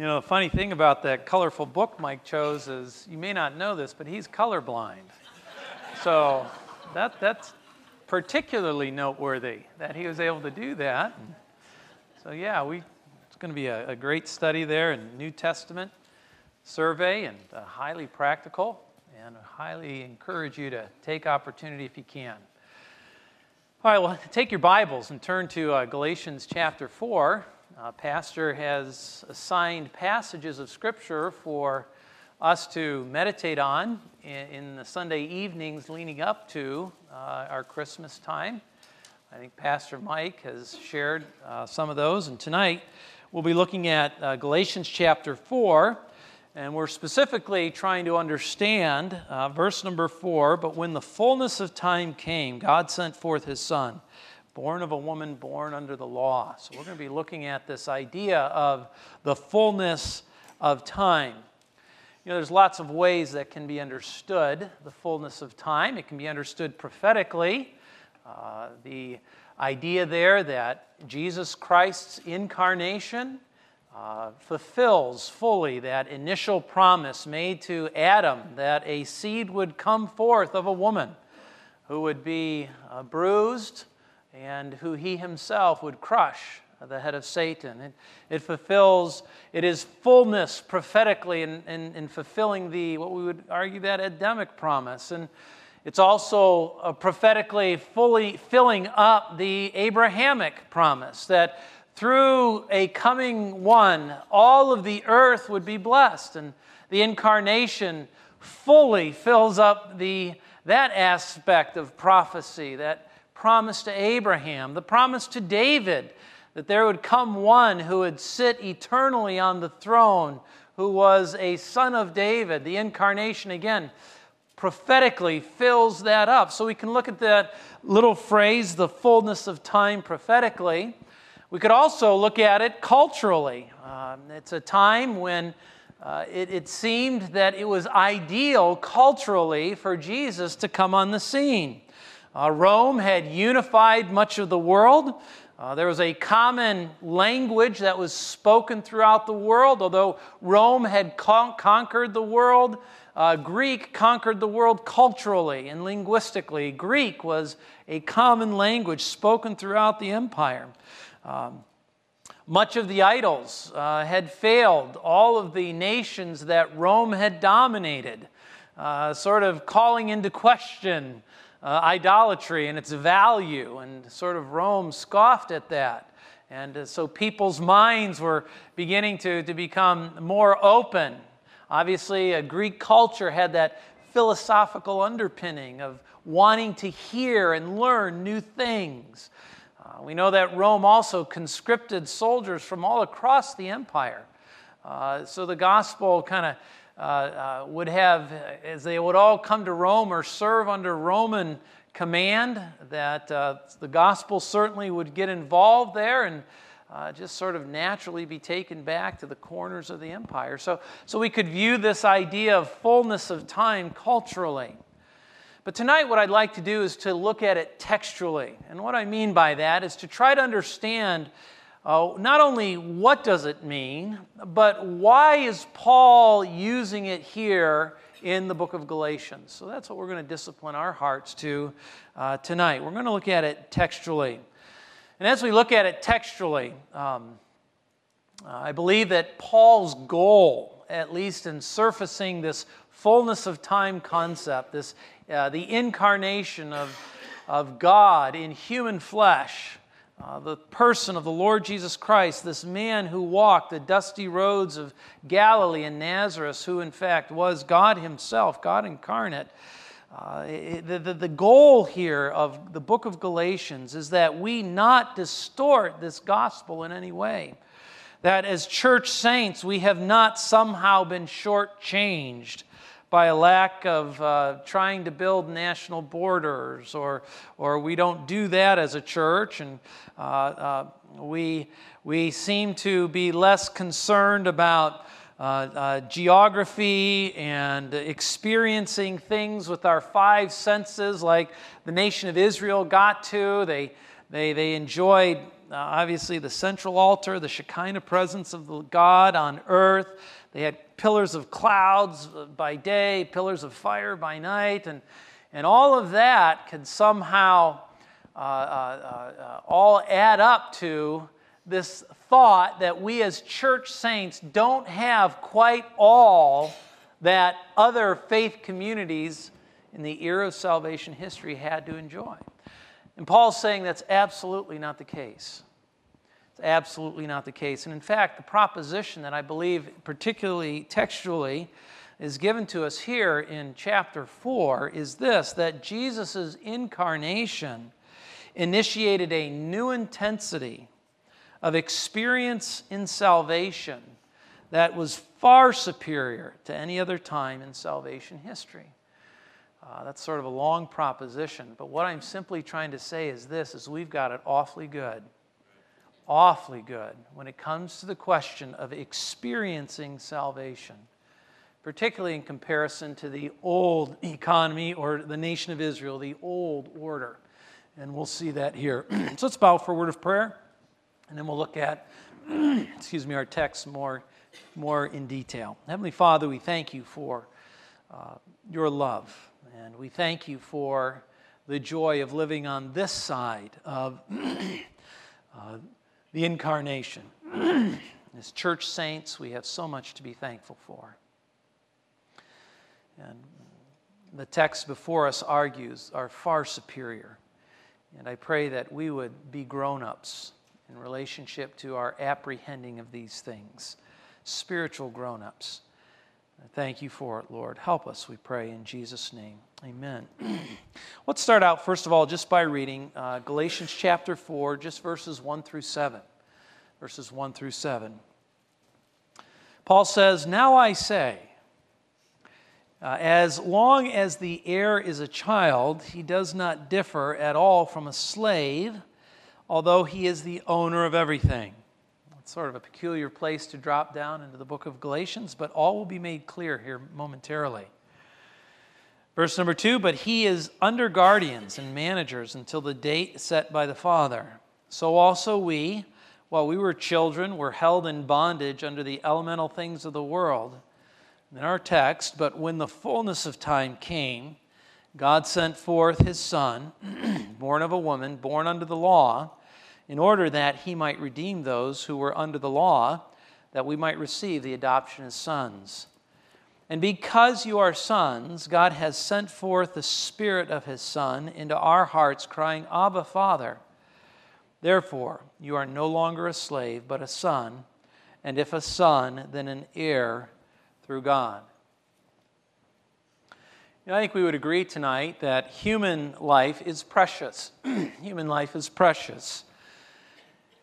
You know, the funny thing about that colorful book Mike chose is you may not know this, but he's colorblind. so that, that's particularly noteworthy that he was able to do that. So, yeah, we, it's going to be a, a great study there in New Testament survey and uh, highly practical. And I highly encourage you to take opportunity if you can. All right, well, take your Bibles and turn to uh, Galatians chapter 4. Uh, Pastor has assigned passages of Scripture for us to meditate on in, in the Sunday evenings leading up to uh, our Christmas time. I think Pastor Mike has shared uh, some of those, and tonight we'll be looking at uh, Galatians chapter 4, and we're specifically trying to understand uh, verse number 4 But when the fullness of time came, God sent forth his Son born of a woman born under the law. So we're going to be looking at this idea of the fullness of time. You know, there's lots of ways that can be understood the fullness of time. It can be understood prophetically. Uh, the idea there that Jesus Christ's incarnation uh, fulfills fully that initial promise made to Adam that a seed would come forth of a woman who would be uh, bruised and who he himself would crush the head of Satan. It, it fulfills, it is fullness prophetically in, in, in, fulfilling the, what we would argue, that Adamic promise. And it's also uh, prophetically fully filling up the Abrahamic promise that through a coming one, all of the earth would be blessed. And the incarnation fully fills up the, that aspect of prophecy, that promise to Abraham, the promise to David that there would come one who would sit eternally on the throne, who was a son of David. The incarnation, again, prophetically fills that up. So we can look at that little phrase, the fullness of time prophetically. We could also look at it culturally. Um, it's a time when uh, it, it seemed that it was ideal culturally for Jesus to come on the scene. Uh, Rome had unified much of the world. Uh, there was a common language that was spoken throughout the world. Although Rome had con- conquered the world, uh, Greek conquered the world culturally and linguistically. Greek was a common language spoken throughout the empire. Um, much of the idols uh, had failed. All of the nations that Rome had dominated, uh, sort of calling into question uh, idolatry and its value, and sort of Rome scoffed at that. And uh, so people's minds were beginning to, to become more open. Obviously, a Greek culture had that philosophical underpinning of wanting to hear and learn new things. Uh, we know that Rome also conscripted soldiers from all across the empire. Uh, so the gospel kind of uh, uh, would have, as they would all come to Rome or serve under Roman command, that uh, the gospel certainly would get involved there and uh, just sort of naturally be taken back to the corners of the empire. So, so we could view this idea of fullness of time culturally. But tonight, what I'd like to do is to look at it textually. And what I mean by that is to try to understand uh, not only what does it mean, but why is Paul using it here in the book of Galatians? So that's what we're going to discipline our hearts to uh, tonight. We're going to look at it textually. And as we look at it textually, um, I believe that Paul's goal, at least in surfacing this fullness of time concept, this, uh, the incarnation of, of God in human flesh, uh, the person of the Lord Jesus Christ, this man who walked the dusty roads of Galilee and Nazareth, who in fact was God Himself, God incarnate. Uh, the, the, the goal here of the book of Galatians is that we not distort this gospel in any way. That as church saints, we have not somehow been shortchanged by a lack of uh, trying to build national borders, or, or we don't do that as a church, and uh, uh, we, we seem to be less concerned about uh, uh, geography and experiencing things with our five senses, like the nation of Israel got to. They, they, they enjoyed uh, obviously the central altar, the Shekinah presence of the God on earth. They had pillars of clouds by day, pillars of fire by night, and, and all of that could somehow uh, uh, uh, all add up to this thought that we as church saints don't have quite all that other faith communities in the era of salvation history had to enjoy. And Paul's saying that's absolutely not the case. It's absolutely not the case. And in fact, the proposition that I believe, particularly textually, is given to us here in chapter 4 is this that Jesus' incarnation initiated a new intensity of experience in salvation that was far superior to any other time in salvation history. Uh, that's sort of a long proposition, but what I'm simply trying to say is this is we've got it awfully good. Awfully good when it comes to the question of experiencing salvation, particularly in comparison to the old economy or the nation of Israel, the old order. And we'll see that here. so let's bow for a word of prayer, and then we'll look at, excuse me, our text more, more in detail. Heavenly Father, we thank you for uh, your love, and we thank you for the joy of living on this side of uh, the incarnation. As church saints, we have so much to be thankful for. And the text before us argues are far superior and I pray that we would be grown ups in relationship to our apprehending of these things, spiritual grown ups. Thank you for it, Lord. Help us, we pray, in Jesus' name. Amen. Let's start out, first of all, just by reading uh, Galatians chapter 4, just verses 1 through 7. Verses 1 through 7. Paul says, Now I say, uh, as long as the heir is a child, he does not differ at all from a slave, although he is the owner of everything. It's sort of a peculiar place to drop down into the book of Galatians, but all will be made clear here momentarily. Verse number two, but he is under guardians and managers until the date set by the Father. So also we, while we were children, were held in bondage under the elemental things of the world in our text, but when the fullness of time came, God sent forth his Son, born of a woman, born under the law, in order that he might redeem those who were under the law, that we might receive the adoption as sons. And because you are sons, God has sent forth the Spirit of his Son into our hearts, crying, Abba, Father. Therefore, you are no longer a slave, but a son, and if a son, then an heir through God. You know, I think we would agree tonight that human life is precious. human life is precious.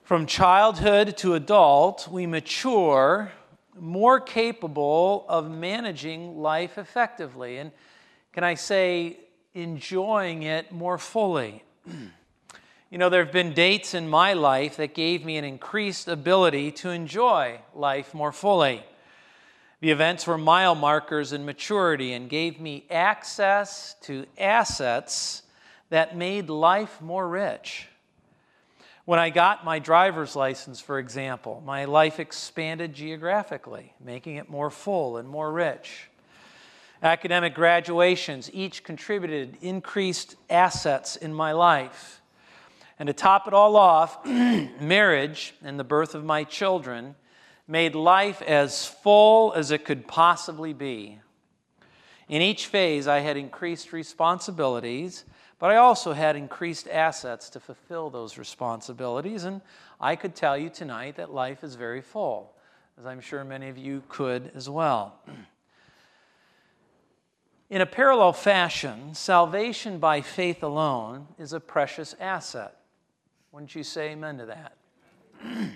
From childhood to adult, we mature more capable of managing life effectively. And can I say, enjoying it more fully? you know, there have been dates in my life that gave me an increased ability to enjoy life more fully. The events were mile markers in maturity and gave me access to assets that made life more rich. When I got my driver's license, for example, my life expanded geographically, making it more full and more rich. Academic graduations each contributed increased assets in my life. And to top it all off, marriage and the birth of my children made life as full as it could possibly be. In each phase, I had increased responsibilities, but I also had increased assets to fulfill those responsibilities. And I could tell you tonight that life is very full, as I'm sure many of you could as well. In a parallel fashion, salvation by faith alone is a precious asset. Wouldn't you say amen to that?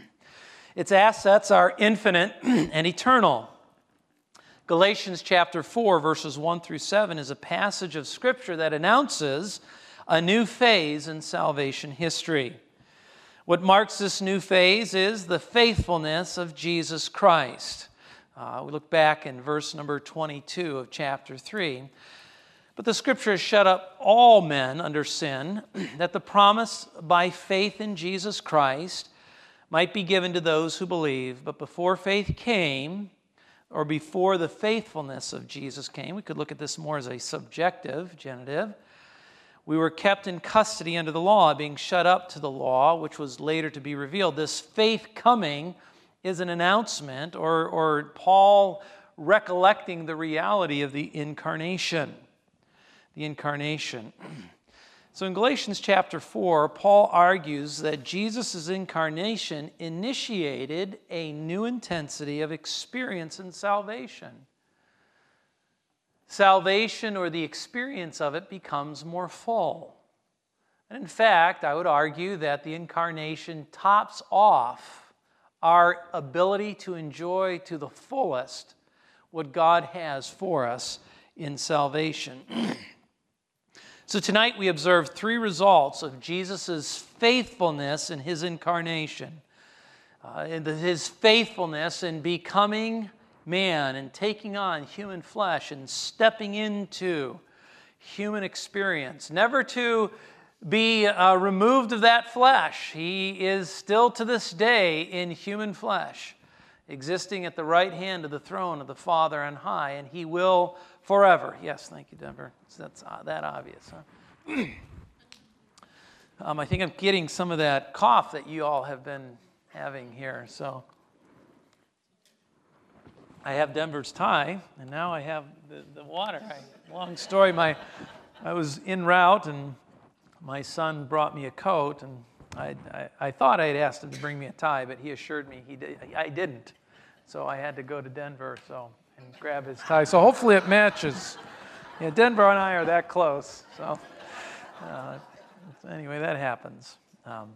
Its assets are infinite and eternal. Galatians chapter 4, verses 1 through 7 is a passage of scripture that announces a new phase in salvation history. What marks this new phase is the faithfulness of Jesus Christ. Uh, we look back in verse number 22 of chapter 3. But the scripture has shut up all men under sin, that the promise by faith in Jesus Christ might be given to those who believe. But before faith came, or before the faithfulness of Jesus came, we could look at this more as a subjective genitive. We were kept in custody under the law, being shut up to the law, which was later to be revealed. This faith coming is an announcement, or, or Paul recollecting the reality of the incarnation. The incarnation. So in Galatians chapter 4, Paul argues that Jesus' incarnation initiated a new intensity of experience in salvation. Salvation or the experience of it becomes more full. And in fact, I would argue that the incarnation tops off our ability to enjoy to the fullest what God has for us in salvation. so tonight we observe three results of Jesus' faithfulness in his incarnation, uh, his faithfulness in becoming man and taking on human flesh and stepping into human experience, never to be uh, removed of that flesh. He is still to this day in human flesh existing at the right hand of the throne of the Father on high, and he will forever. Yes, thank you, Denver. That's uh, that obvious, huh? um, I think I'm getting some of that cough that you all have been having here. So I have Denver's tie, and now I have the, the water. I, long story. My I was en route, and my son brought me a coat, and I, I, I, thought I had asked him to bring me a tie, but he assured me he did, I didn't. So I had to go to Denver so and grab his tie. So hopefully it matches. Yeah, Denver and I are that close. So uh, anyway, that happens. Um,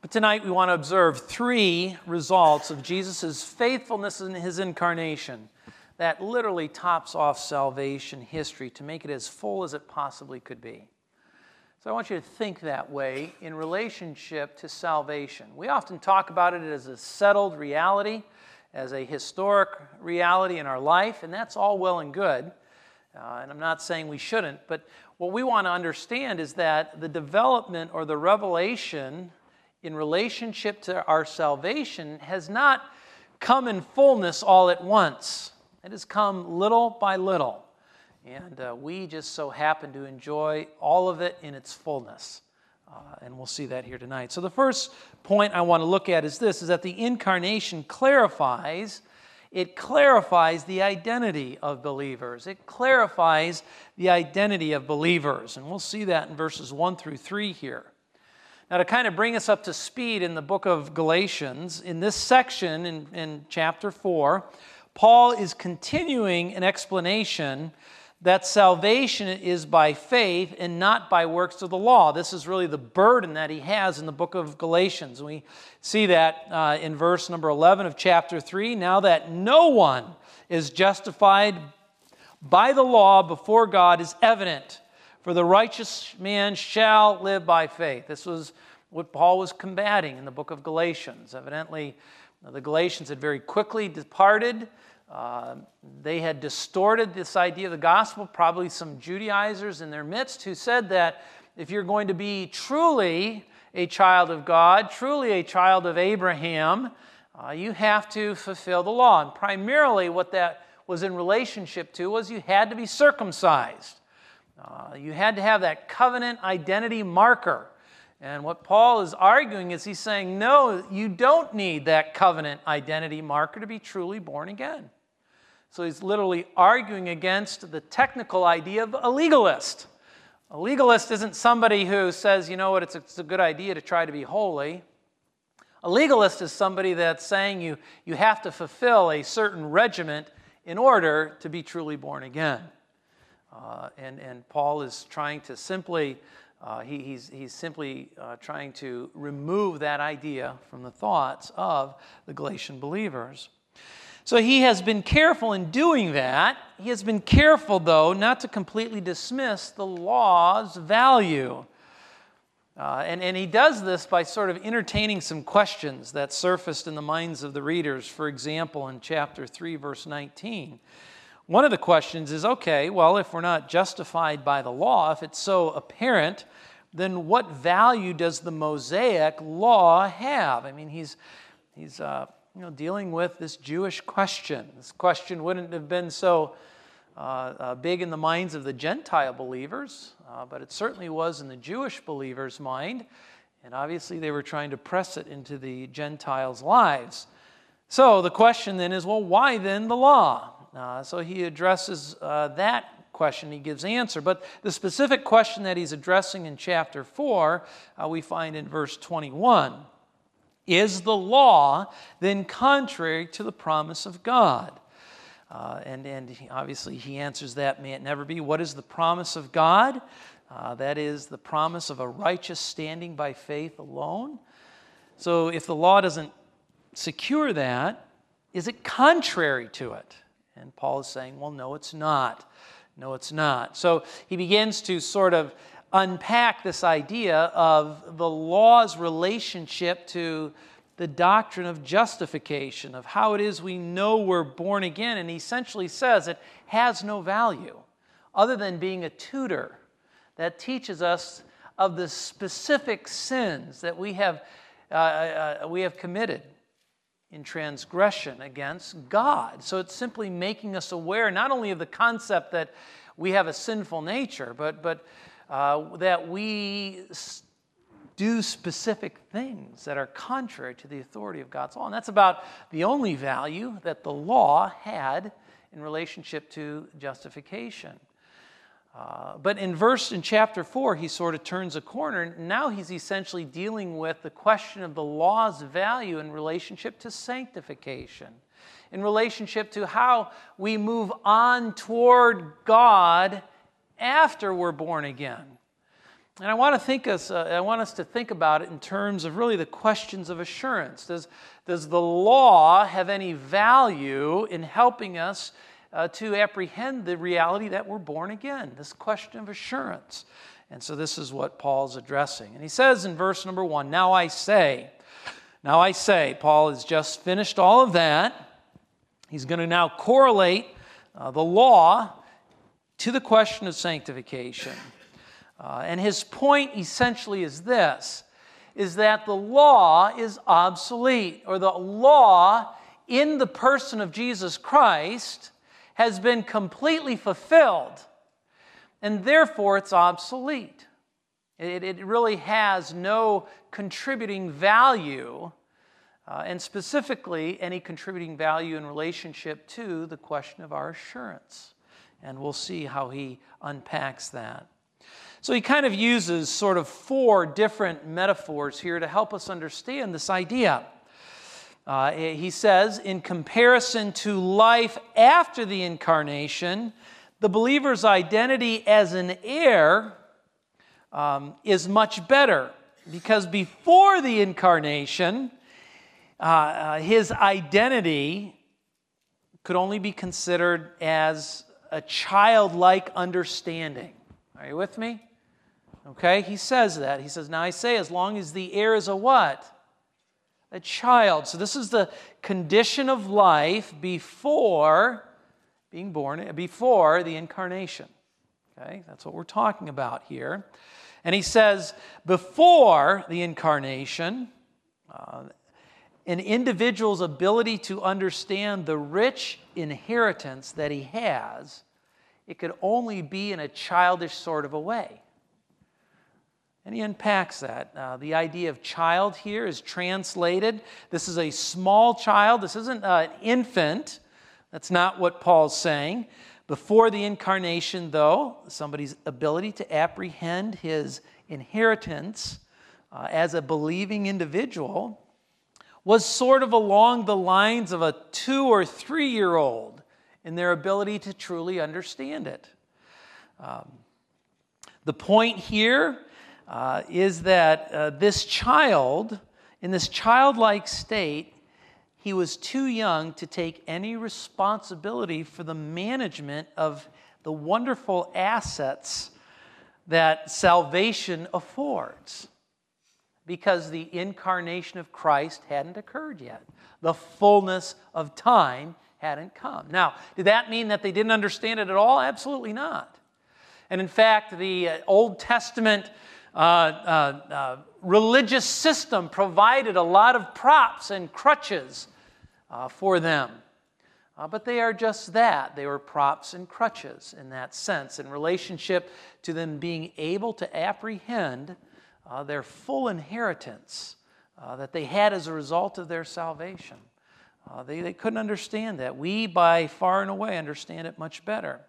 but tonight we want to observe three results of Jesus' faithfulness in his incarnation that literally tops off salvation history to make it as full as it possibly could be. So I want you to think that way in relationship to salvation. We often talk about it as a settled reality, as a historic reality in our life, and that's all well and good. Uh, and I'm not saying we shouldn't, but what we want to understand is that the development or the revelation in relationship to our salvation has not come in fullness all at once. It has come little by little. And uh, we just so happen to enjoy all of it in its fullness. Uh, and we'll see that here tonight. So the first point I want to look at is this is that the incarnation clarifies it clarifies the identity of believers. It clarifies the identity of believers. And we'll see that in verses 1 through 3 here. Now, to kind of bring us up to speed in the book of Galatians, in this section in, in chapter 4, Paul is continuing an explanation that salvation is by faith and not by works of the law. This is really the burden that he has in the book of Galatians. We see that uh, in verse number 11 of chapter 3. Now that no one is justified by the law before God is evident, for the righteous man shall live by faith. This was what Paul was combating in the book of Galatians. Evidently, the Galatians had very quickly departed uh, they had distorted this idea of the gospel, probably some Judaizers in their midst who said that if you're going to be truly a child of God, truly a child of Abraham, uh, you have to fulfill the law. And primarily, what that was in relationship to was you had to be circumcised. Uh, you had to have that covenant identity marker. And what Paul is arguing is he's saying, no, you don't need that covenant identity marker to be truly born again. So he's literally arguing against the technical idea of a legalist. A legalist isn't somebody who says, you know what, it's a, it's a good idea to try to be holy. A legalist is somebody that's saying you, you have to fulfill a certain regiment in order to be truly born again. Uh, and, and Paul is trying to simply, uh, he, he's, he's simply uh, trying to remove that idea from the thoughts of the Galatian believers. So he has been careful in doing that. He has been careful, though, not to completely dismiss the law's value. Uh, and, and he does this by sort of entertaining some questions that surfaced in the minds of the readers. For example, in chapter 3, verse 19. One of the questions is okay, well, if we're not justified by the law, if it's so apparent then what value does the Mosaic law have? I mean, he's, he's uh, you know, dealing with this Jewish question. This question wouldn't have been so uh, uh, big in the minds of the Gentile believers, uh, but it certainly was in the Jewish believers' mind. And obviously, they were trying to press it into the Gentiles' lives. So the question then is well, why then the law? Uh, so he addresses uh, that question, he gives answer. But the specific question that he's addressing in chapter 4, uh, we find in verse 21. Is the law then contrary to the promise of God? Uh, and and obviously, he answers that, may it never be. What is the promise of God? Uh, that is the promise of a righteous standing by faith alone. So, if the law doesn't secure that, is it contrary to it? And Paul is saying, well, no, it's not. No, it's not. So he begins to sort of unpack this idea of the law's relationship to the doctrine of justification, of how it is we know we're born again. And he essentially says it has no value other than being a tutor that teaches us of the specific sins that we have, uh, uh, we have committed in transgression against God. So it's simply making us aware not only of the concept that we have a sinful nature, but, but uh, that we do specific things that are contrary to the authority of God's law. And that's about the only value that the law had in relationship to justification. Uh, but in verse in chapter 4 he sort of turns a corner now he's essentially dealing with the question of the law's value in relationship to sanctification in relationship to how we move on toward god after we're born again and i want to think us uh, i want us to think about it in terms of really the questions of assurance does, does the law have any value in helping us uh, to apprehend the reality that we're born again, this question of assurance. And so this is what Paul's addressing. And he says in verse number one, Now I say, now I say, Paul has just finished all of that. He's going to now correlate uh, the law to the question of sanctification. Uh, and his point essentially is this is that the law is obsolete, or the law in the person of Jesus Christ has been completely fulfilled, and therefore it's obsolete. It, it really has no contributing value, uh, and specifically any contributing value in relationship to the question of our assurance. And we'll see how he unpacks that. So he kind of uses sort of four different metaphors here to help us understand this idea. Uh, he says, in comparison to life after the incarnation, the believer's identity as an heir um, is much better because before the incarnation, uh, uh, his identity could only be considered as a childlike understanding. Are you with me? Okay, he says that. He says, Now I say, as long as the heir is a what? a child. So, this is the condition of life before being born, before the incarnation. Okay, that's what we're talking about here. And he says, before the incarnation, uh, an individual's ability to understand the rich inheritance that he has, it could only be in a childish sort of a way. And he unpacks that. Uh, the idea of child here is translated. This is a small child. This isn't an infant. That's not what Paul's saying. Before the incarnation, though, somebody's ability to apprehend his inheritance uh, as a believing individual was sort of along the lines of a two or three year old in their ability to truly understand it. Um, the point here uh, is that uh, this child, in this childlike state, he was too young to take any responsibility for the management of the wonderful assets that salvation affords because the incarnation of Christ hadn't occurred yet. The fullness of time hadn't come. Now, did that mean that they didn't understand it at all? Absolutely not. And in fact, the uh, Old Testament uh, uh, uh, religious system provided a lot of props and crutches uh, for them. Uh, but they are just that. They were props and crutches in that sense, in relationship to them being able to apprehend uh, their full inheritance uh, that they had as a result of their salvation. Uh, they, they couldn't understand that. We, by far and away, understand it much better.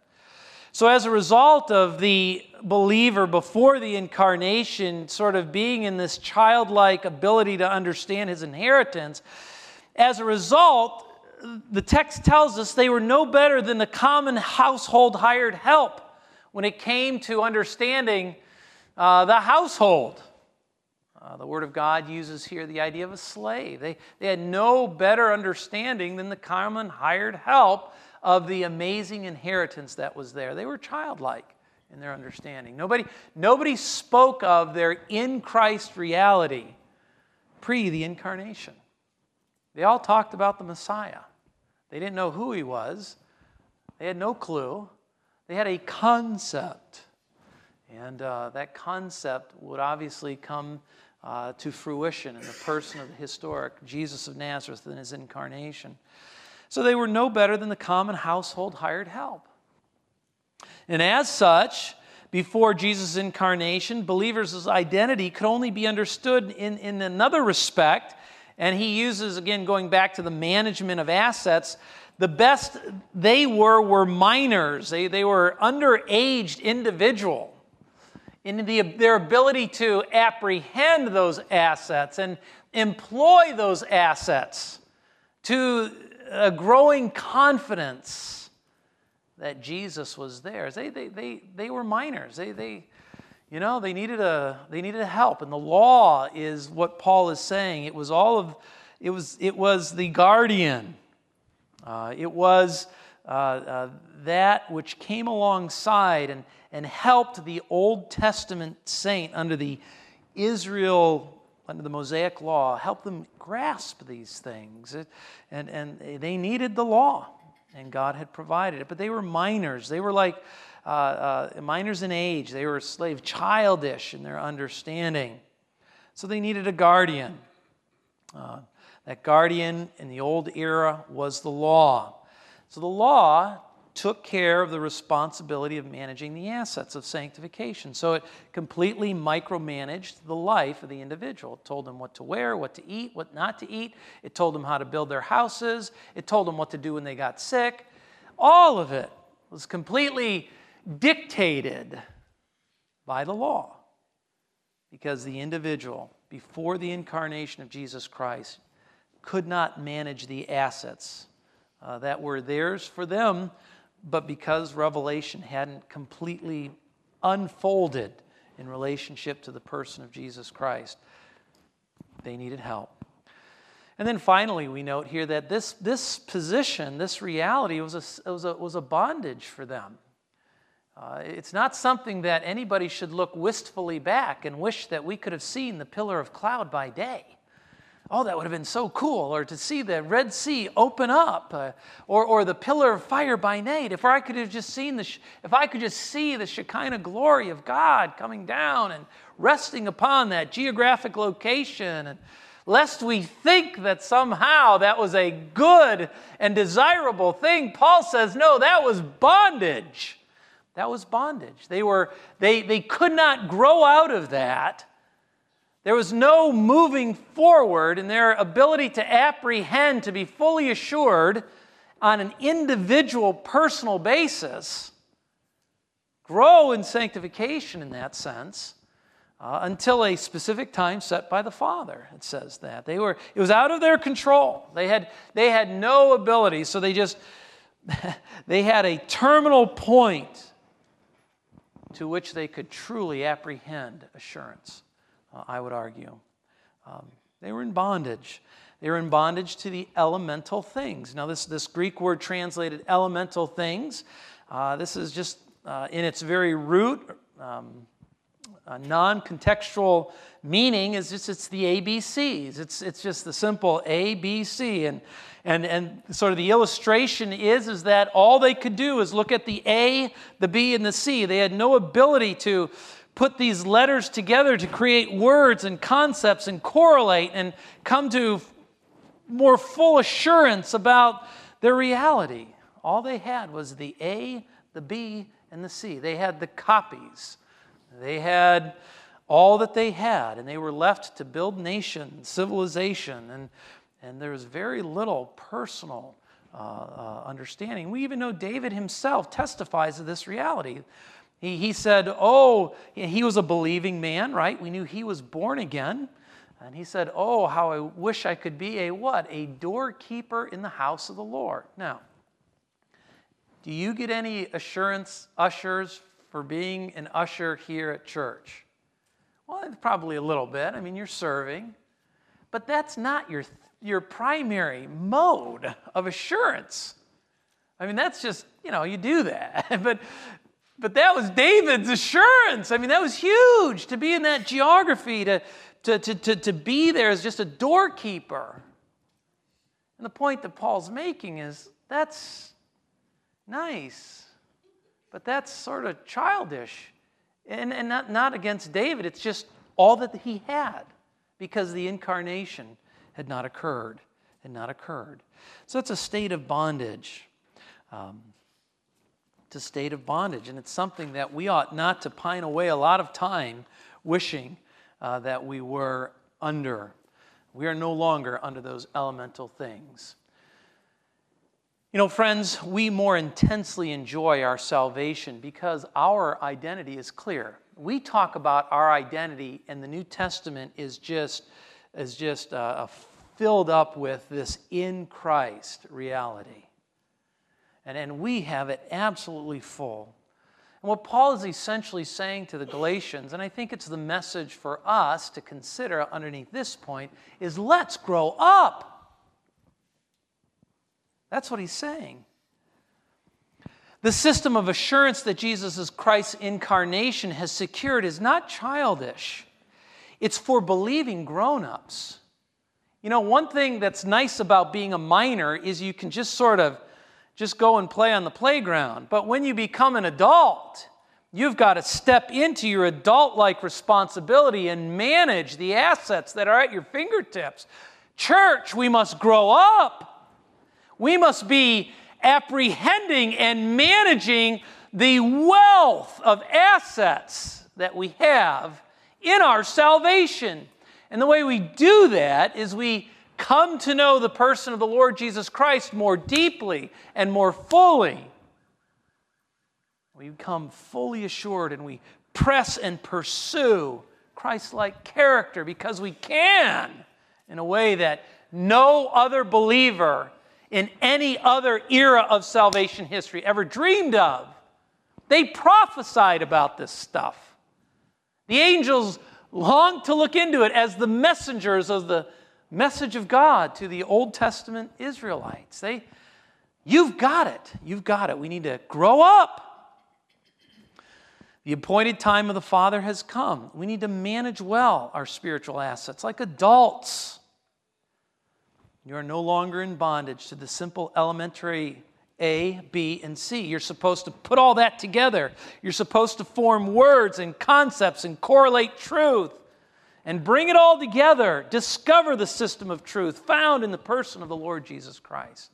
So, as a result of the believer before the incarnation sort of being in this childlike ability to understand his inheritance, as a result, the text tells us they were no better than the common household hired help when it came to understanding uh, the household. Uh, the Word of God uses here the idea of a slave. They, they had no better understanding than the common hired help of the amazing inheritance that was there. They were childlike in their understanding. Nobody, nobody spoke of their in Christ reality pre the incarnation. They all talked about the Messiah. They didn't know who he was, they had no clue. They had a concept. And uh, that concept would obviously come uh, to fruition in the person of the historic Jesus of Nazareth and his incarnation. So they were no better than the common household hired help. And as such, before Jesus' incarnation, believers' identity could only be understood in, in another respect. And he uses, again, going back to the management of assets, the best they were were minors. They, they were underaged individual in the, their ability to apprehend those assets and employ those assets to a growing confidence that Jesus was there. They, they, they, they were minors. They, they, you know, they needed, a, they needed help. And the law is what Paul is saying. It was all of, it was, it was the guardian. Uh, it was uh, uh, that which came alongside and, and helped the Old Testament saint under the Israel under the Mosaic law, help them grasp these things. And, and they needed the law, and God had provided it. But they were minors. They were like uh, uh, minors in age. They were slave childish in their understanding. So they needed a guardian. Uh, that guardian in the old era was the law. So the law took care of the responsibility of managing the assets of sanctification. So it completely micromanaged the life of the individual. It told them what to wear, what to eat, what not to eat. It told them how to build their houses. It told them what to do when they got sick. All of it was completely dictated by the law because the individual, before the incarnation of Jesus Christ, could not manage the assets uh, that were theirs for them but because Revelation hadn't completely unfolded in relationship to the person of Jesus Christ, they needed help. And then finally, we note here that this, this position, this reality, was a, was a, was a bondage for them. Uh, it's not something that anybody should look wistfully back and wish that we could have seen the pillar of cloud by day oh, that would have been so cool. Or to see the Red Sea open up, uh, or, or the pillar of fire by night. If I could have just seen the, if I could just see the Shekinah glory of God coming down and resting upon that geographic location, and lest we think that somehow that was a good and desirable thing, Paul says, no, that was bondage. That was bondage. They, were, they, they could not grow out of that there was no moving forward in their ability to apprehend, to be fully assured on an individual, personal basis, grow in sanctification in that sense. Uh, until a specific time set by the Father. It says that they were. It was out of their control. They had. They had no ability. So they just. they had a terminal point to which they could truly apprehend assurance uh, I would argue. Um, they were in bondage. They were in bondage to the elemental things. Now, this, this Greek word translated elemental things, uh, this is just uh, in its very root, um, a non contextual meaning is just it's the ABCs. It's, it's just the simple ABC. And, and, and sort of the illustration is, is that all they could do is look at the A, the B, and the C. They had no ability to put these letters together to create words and concepts and correlate and come to more full assurance about their reality. All they had was the A, the B, and the C. They had the copies. They had all that they had, and they were left to build nation, civilization, and, and there was very little personal uh, uh, understanding. We even know David himself testifies to this reality. He, he said, Oh, he was a believing man, right? We knew he was born again. And he said, Oh, how I wish I could be a what? A doorkeeper in the house of the Lord. Now, do you get any assurance, ushers, for being an usher here at church? Well, probably a little bit. I mean, you're serving. But that's not your, your primary mode of assurance. I mean, that's just, you know, you do that. but, but that was David's assurance. I mean, that was huge to be in that geography, to, to, to, to, to be there as just a doorkeeper. And the point that Paul's making is that's nice, but that's sort of childish. And, and not, not against David, it's just all that he had because the incarnation had not occurred, had not occurred. So it's a state of bondage. Um, a state of bondage, and it's something that we ought not to pine away a lot of time wishing uh, that we were under. We are no longer under those elemental things. You know, friends, we more intensely enjoy our salvation because our identity is clear. We talk about our identity, and the New Testament is just, is just uh, filled up with this in Christ reality. And, and we have it absolutely full. And what Paul is essentially saying to the Galatians, and I think it's the message for us to consider underneath this point, is let's grow up. That's what he's saying. The system of assurance that Jesus' Christ's incarnation has secured is not childish, it's for believing grown ups. You know, one thing that's nice about being a minor is you can just sort of just go and play on the playground. But when you become an adult, you've got to step into your adult like responsibility and manage the assets that are at your fingertips. Church, we must grow up. We must be apprehending and managing the wealth of assets that we have in our salvation. And the way we do that is we come to know the person of the Lord Jesus Christ more deeply and more fully. We become fully assured and we press and pursue Christ like character because we can in a way that no other believer in any other era of salvation history ever dreamed of. They prophesied about this stuff. The angels longed to look into it as the messengers of the message of God to the Old Testament Israelites. They, you've got it. You've got it. We need to grow up. The appointed time of the Father has come. We need to manage well our spiritual assets like adults. You are no longer in bondage to the simple elementary A, B, and C. You're supposed to put all that together. You're supposed to form words and concepts and correlate truth and bring it all together. Discover the system of truth found in the person of the Lord Jesus Christ.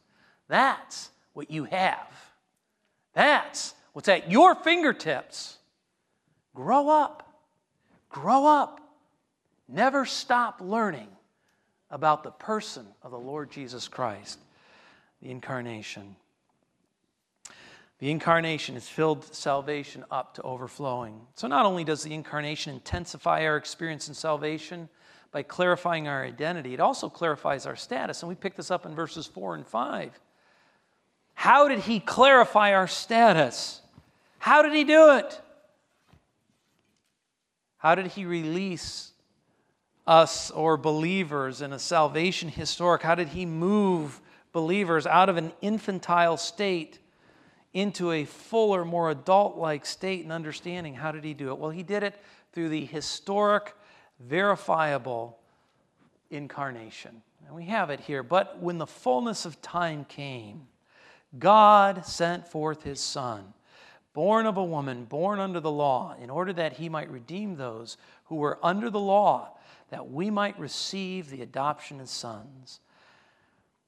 That's what you have. That's what's at your fingertips. Grow up. Grow up. Never stop learning about the person of the Lord Jesus Christ, the incarnation. The incarnation has filled salvation up to overflowing. So, not only does the incarnation intensify our experience in salvation by clarifying our identity, it also clarifies our status. And we pick this up in verses 4 and 5. How did he clarify our status? How did he do it? How did he release us or believers in a salvation historic? How did he move believers out of an infantile state into a fuller, more adult like state and understanding? How did he do it? Well, he did it through the historic, verifiable incarnation. And we have it here. But when the fullness of time came, God sent forth his Son born of a woman, born under the law, in order that he might redeem those who were under the law, that we might receive the adoption as sons.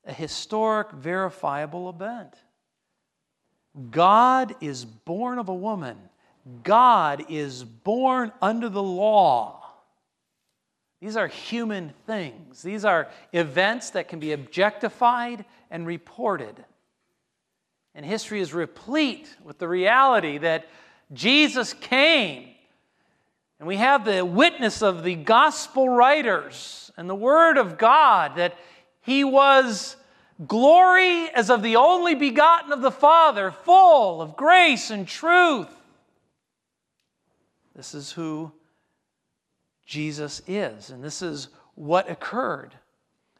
A historic, verifiable event. God is born of a woman. God is born under the law. These are human things. These are events that can be objectified and reported. And history is replete with the reality that Jesus came. And we have the witness of the gospel writers and the word of God that he was glory as of the only begotten of the Father, full of grace and truth. This is who Jesus is, and this is what occurred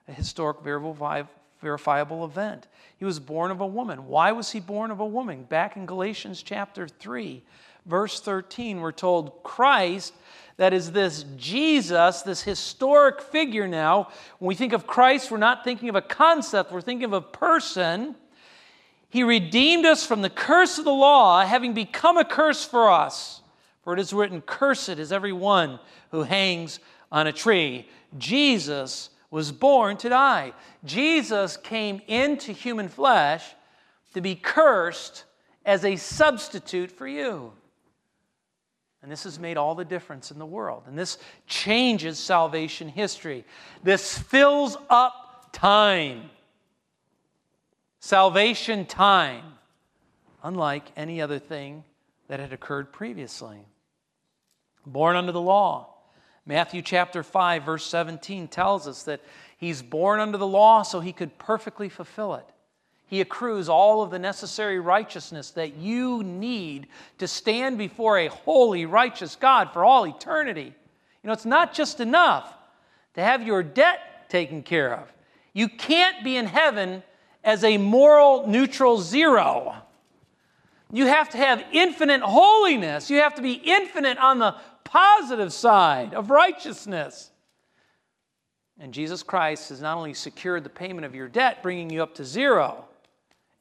a historic, verifiable event. He was born of a woman. Why was he born of a woman? Back in Galatians chapter 3, verse 13, we're told Christ, that is this Jesus, this historic figure now. When we think of Christ, we're not thinking of a concept, we're thinking of a person. He redeemed us from the curse of the law, having become a curse for us. For it is written, Cursed is every one who hangs on a tree. Jesus was born to die. Jesus came into human flesh to be cursed as a substitute for you. And this has made all the difference in the world. And this changes salvation history. This fills up time. Salvation time, unlike any other thing that had occurred previously. Born under the law, Matthew chapter 5, verse 17 tells us that he's born under the law so he could perfectly fulfill it. He accrues all of the necessary righteousness that you need to stand before a holy, righteous God for all eternity. You know, it's not just enough to have your debt taken care of. You can't be in heaven as a moral neutral zero. You have to have infinite holiness. You have to be infinite on the positive side of righteousness. And Jesus Christ has not only secured the payment of your debt, bringing you up to zero,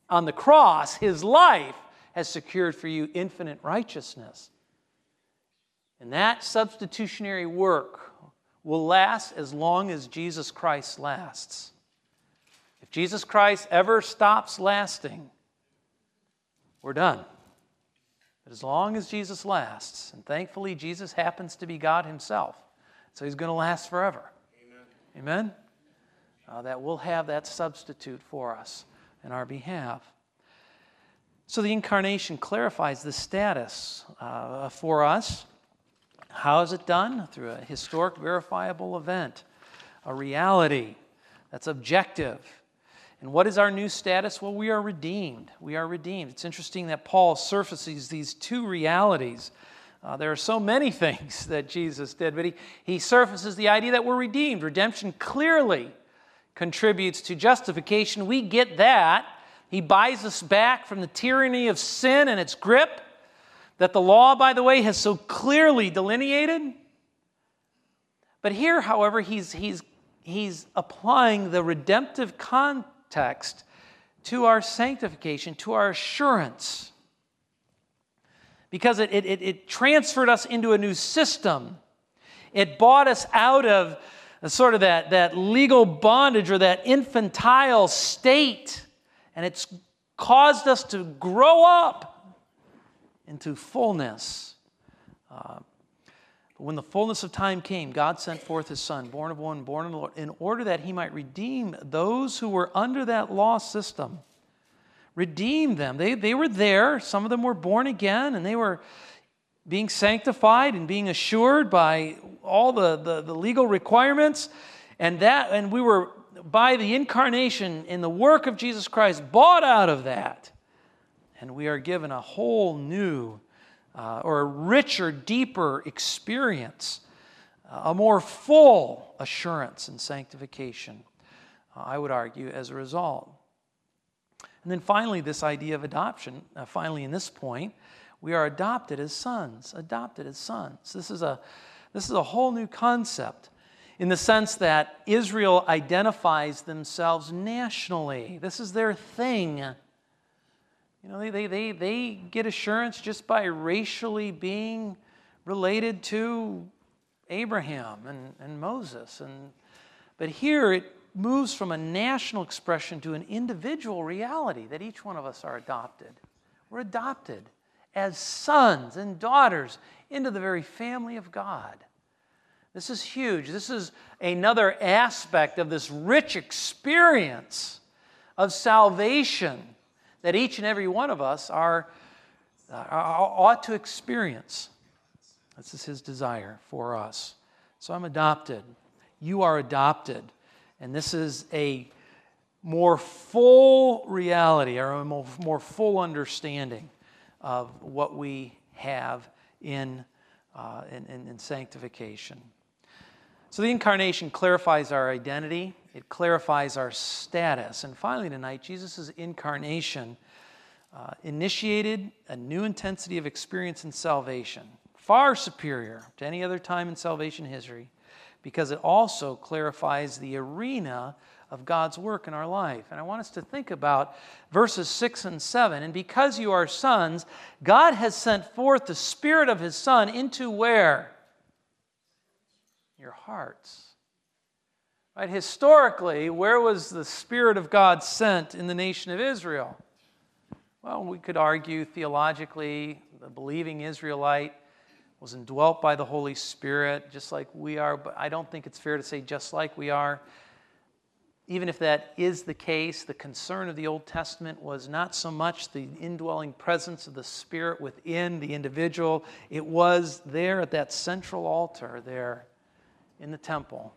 on the cross, his life has secured for you infinite righteousness. And that substitutionary work will last as long as Jesus Christ lasts. If Jesus Christ ever stops lasting, we're done. But as long as Jesus lasts, and thankfully Jesus happens to be God Himself, so He's going to last forever. Amen? Amen? Uh, that we'll have that substitute for us in our behalf. So the incarnation clarifies the status uh, for us. How is it done? Through a historic, verifiable event, a reality that's objective and what is our new status? Well, we are redeemed. We are redeemed. It's interesting that Paul surfaces these two realities. Uh, there are so many things that Jesus did, but he, he surfaces the idea that we're redeemed. Redemption clearly contributes to justification. We get that. He buys us back from the tyranny of sin and its grip that the law, by the way, has so clearly delineated. But here, however, he's, he's, he's applying the redemptive context to our sanctification, to our assurance. Because it, it, it transferred us into a new system. It bought us out of sort of that, that legal bondage or that infantile state. And it's caused us to grow up into fullness. Uh, when the fullness of time came, God sent forth his Son, born of one, born of the Lord, in order that he might redeem those who were under that law system. Redeem them. They, they were there. Some of them were born again, and they were being sanctified and being assured by all the, the, the legal requirements. And that, and we were by the incarnation in the work of Jesus Christ bought out of that. And we are given a whole new uh, or a richer, deeper experience, a more full assurance and sanctification, uh, I would argue, as a result. And then finally, this idea of adoption, finally, in this point, we are adopted as sons, adopted as sons. This is a, this is a whole new concept in the sense that Israel identifies themselves nationally. This is their thing. You know, they, they, they, they get assurance just by racially being related to Abraham and, and Moses. And, but here it moves from a national expression to an individual reality that each one of us are adopted. We're adopted as sons and daughters into the very family of God. This is huge. This is another aspect of this rich experience of salvation that each and every one of us are, uh, ought to experience. This is his desire for us. So I'm adopted. You are adopted. And this is a more full reality or a more full understanding of what we have in, uh, in, in, in sanctification. So the incarnation clarifies our identity, it clarifies our status. And finally, tonight, Jesus' incarnation uh, initiated a new intensity of experience in salvation, far superior to any other time in salvation history, because it also clarifies the arena of God's work in our life. And I want us to think about verses 6 and 7. And because you are sons, God has sent forth the Spirit of His Son into where? Your hearts. Right? Historically, where was the Spirit of God sent in the nation of Israel? Well, we could argue theologically, the believing Israelite was indwelt by the Holy Spirit, just like we are, but I don't think it's fair to say just like we are. Even if that is the case, the concern of the Old Testament was not so much the indwelling presence of the Spirit within the individual, it was there at that central altar there in the temple.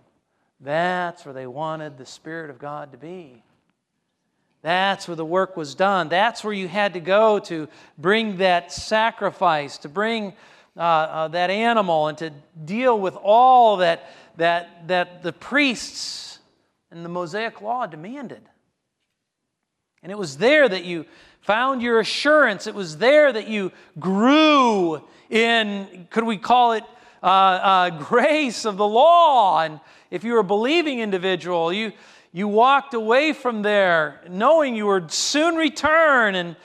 That's where they wanted the Spirit of God to be. That's where the work was done. That's where you had to go to bring that sacrifice, to bring uh, uh, that animal, and to deal with all that, that, that the priests and the Mosaic law demanded. And it was there that you found your assurance. It was there that you grew in, could we call it, uh, uh, grace of the law. And if you were a believing individual, you, you walked away from there knowing you would soon return and,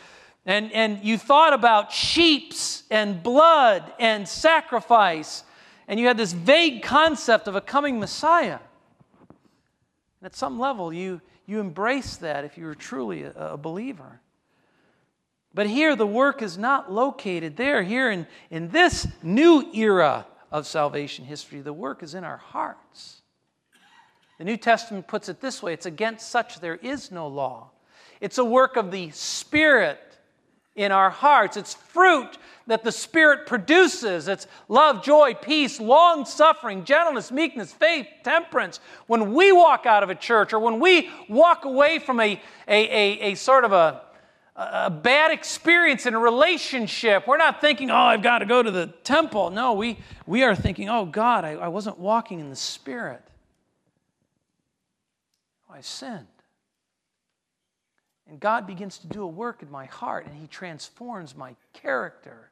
and, and you thought about sheeps and blood and sacrifice. And you had this vague concept of a coming Messiah. At some level, you, you embrace that if you were truly a, a believer. But here, the work is not located there. Here, in, in this new era of salvation history, the work is in our hearts. The New Testament puts it this way it's against such there is no law. It's a work of the Spirit in our hearts. It's fruit that the Spirit produces. It's love, joy, peace, long suffering, gentleness, meekness, faith, temperance. When we walk out of a church or when we walk away from a, a, a, a sort of a, a bad experience in a relationship, we're not thinking, oh, I've got to go to the temple. No, we, we are thinking, oh, God, I, I wasn't walking in the Spirit. Oh, I sinned. And God begins to do a work in my heart, and He transforms my character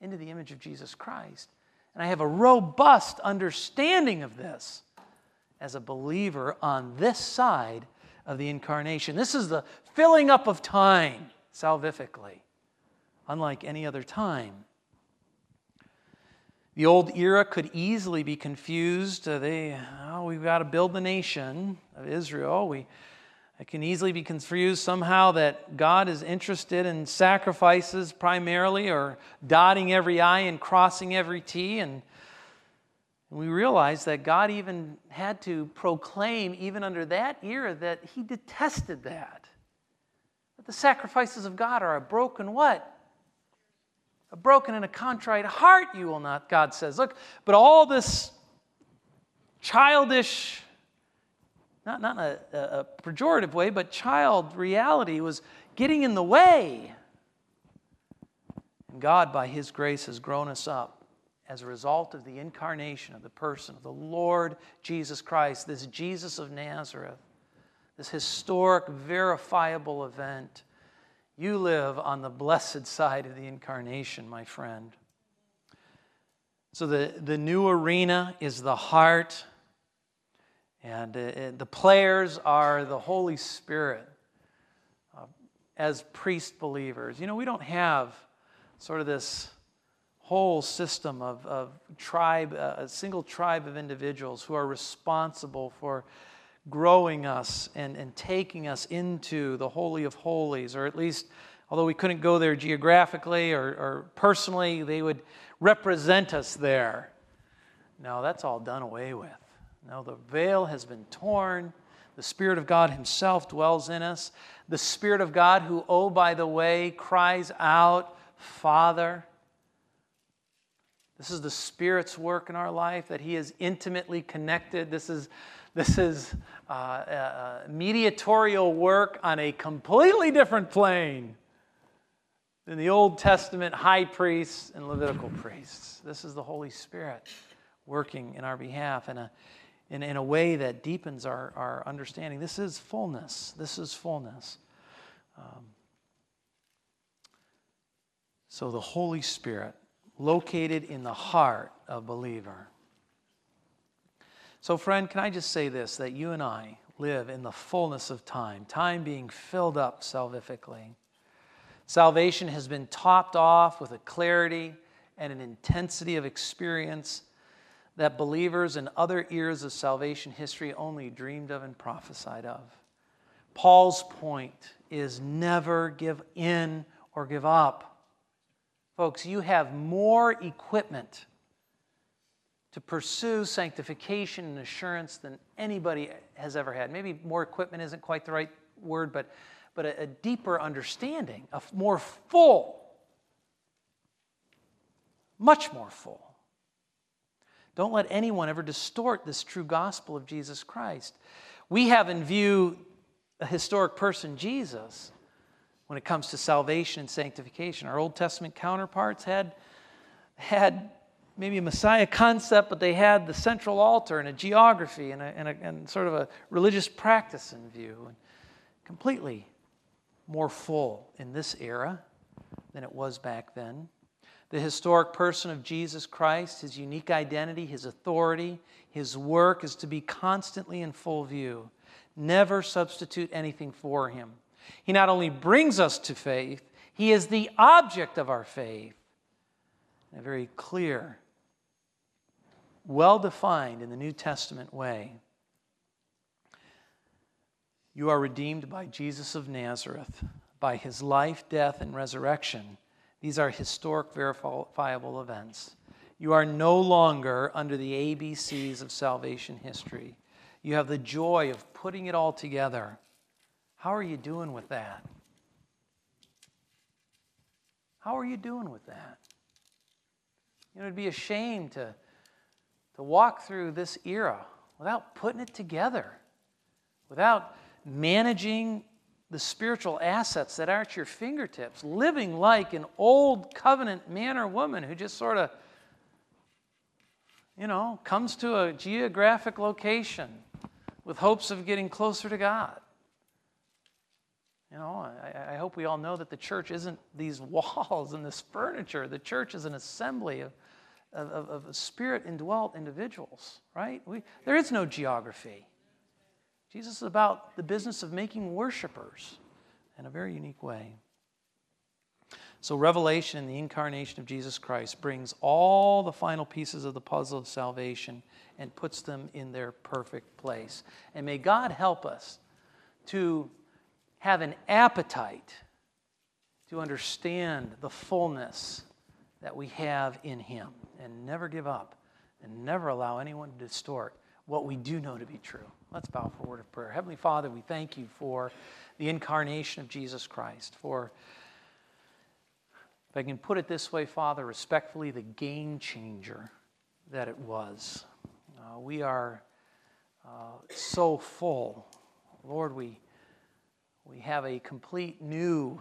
into the image of Jesus Christ. And I have a robust understanding of this as a believer on this side of the incarnation. This is the filling up of time salvifically, unlike any other time. The old era could easily be confused. Uh, they, oh, we've got to build the nation of Israel. We, it can easily be confused somehow that God is interested in sacrifices primarily or dotting every I and crossing every T. And we realize that God even had to proclaim, even under that era, that He detested that. That the sacrifices of God are a broken what? A broken and a contrite heart you will not, God says. Look, but all this childish not, not in a, a pejorative way, but child reality was getting in the way. And God, by His grace, has grown us up as a result of the incarnation of the person of the Lord Jesus Christ, this Jesus of Nazareth, this historic, verifiable event. You live on the blessed side of the incarnation, my friend. So, the, the new arena is the heart and the players are the Holy Spirit. Uh, as priest believers. You know, we don't have sort of this whole system of, of tribe, uh, a single tribe of individuals who are responsible for growing us and, and taking us into the Holy of Holies, or at least, although we couldn't go there geographically or, or personally, they would represent us there. No, that's all done away with. No, the veil has been torn. The Spirit of God Himself dwells in us. The Spirit of God, who, oh, by the way, cries out, Father. This is the Spirit's work in our life, that He is intimately connected. This is, this is uh, uh, mediatorial work on a completely different plane than the Old Testament high priests and Levitical priests. This is the Holy Spirit working in our behalf in a, in, in a way that deepens our, our understanding. This is fullness. This is fullness. Um, so the Holy Spirit, located in the heart of believer. So, friend, can I just say this that you and I live in the fullness of time, time being filled up salvifically. Salvation has been topped off with a clarity and an intensity of experience that believers in other eras of salvation history only dreamed of and prophesied of. Paul's point is never give in or give up. Folks, you have more equipment to pursue sanctification and assurance than anybody has ever had. Maybe more equipment isn't quite the right word, but, but a, a deeper understanding, a more full, much more full don't let anyone ever distort this true gospel of Jesus Christ. We have in view a historic person, Jesus, when it comes to salvation and sanctification. Our Old Testament counterparts had, had maybe a Messiah concept, but they had the central altar and a geography and, a, and, a, and sort of a religious practice in view. And completely more full in this era than it was back then the historic person of Jesus Christ, his unique identity, his authority, his work is to be constantly in full view. Never substitute anything for him. He not only brings us to faith, he is the object of our faith. A very clear, well defined in the New Testament way. You are redeemed by Jesus of Nazareth, by his life, death, and resurrection these are historic, verifiable events. You are no longer under the ABCs of salvation history. You have the joy of putting it all together. How are you doing with that? How are you doing with that? You know, it'd be a shame to, to walk through this era without putting it together, without managing the spiritual assets that are at your fingertips, living like an old covenant man or woman who just sort of, you know, comes to a geographic location with hopes of getting closer to God. You know, I, I, hope we all know that the church isn't these walls and this furniture. The church is an assembly of, of, of spirit indwelt individuals, right? We, there is no geography. Jesus is about the business of making worshipers in a very unique way. So, revelation, and the incarnation of Jesus Christ, brings all the final pieces of the puzzle of salvation and puts them in their perfect place. And may God help us to have an appetite to understand the fullness that we have in Him and never give up and never allow anyone to distort what we do know to be true. Let's bow for a word of prayer. Heavenly Father, we thank you for the incarnation of Jesus Christ, for, if I can put it this way, Father, respectfully, the game changer that it was. Uh, we are uh, so full. Lord, we, we have a complete new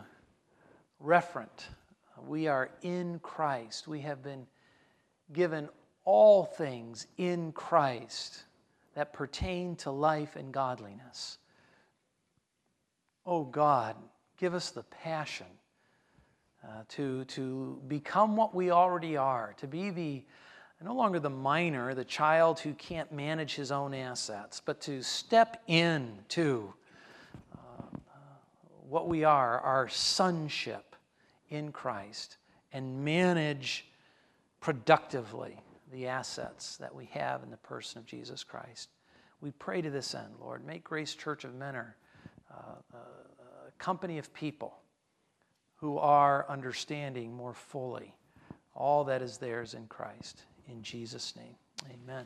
referent. We are in Christ. We have been given all things in Christ that pertain to life and godliness. Oh God, give us the passion uh, to, to become what we already are, to be the no longer the minor, the child who can't manage his own assets, but to step into uh, what we are, our sonship in Christ, and manage productively the assets that we have in the person of Jesus Christ. We pray to this end, Lord. Make Grace Church of Mentor uh, a, a company of people who are understanding more fully all that is theirs in Christ. In Jesus' name, amen.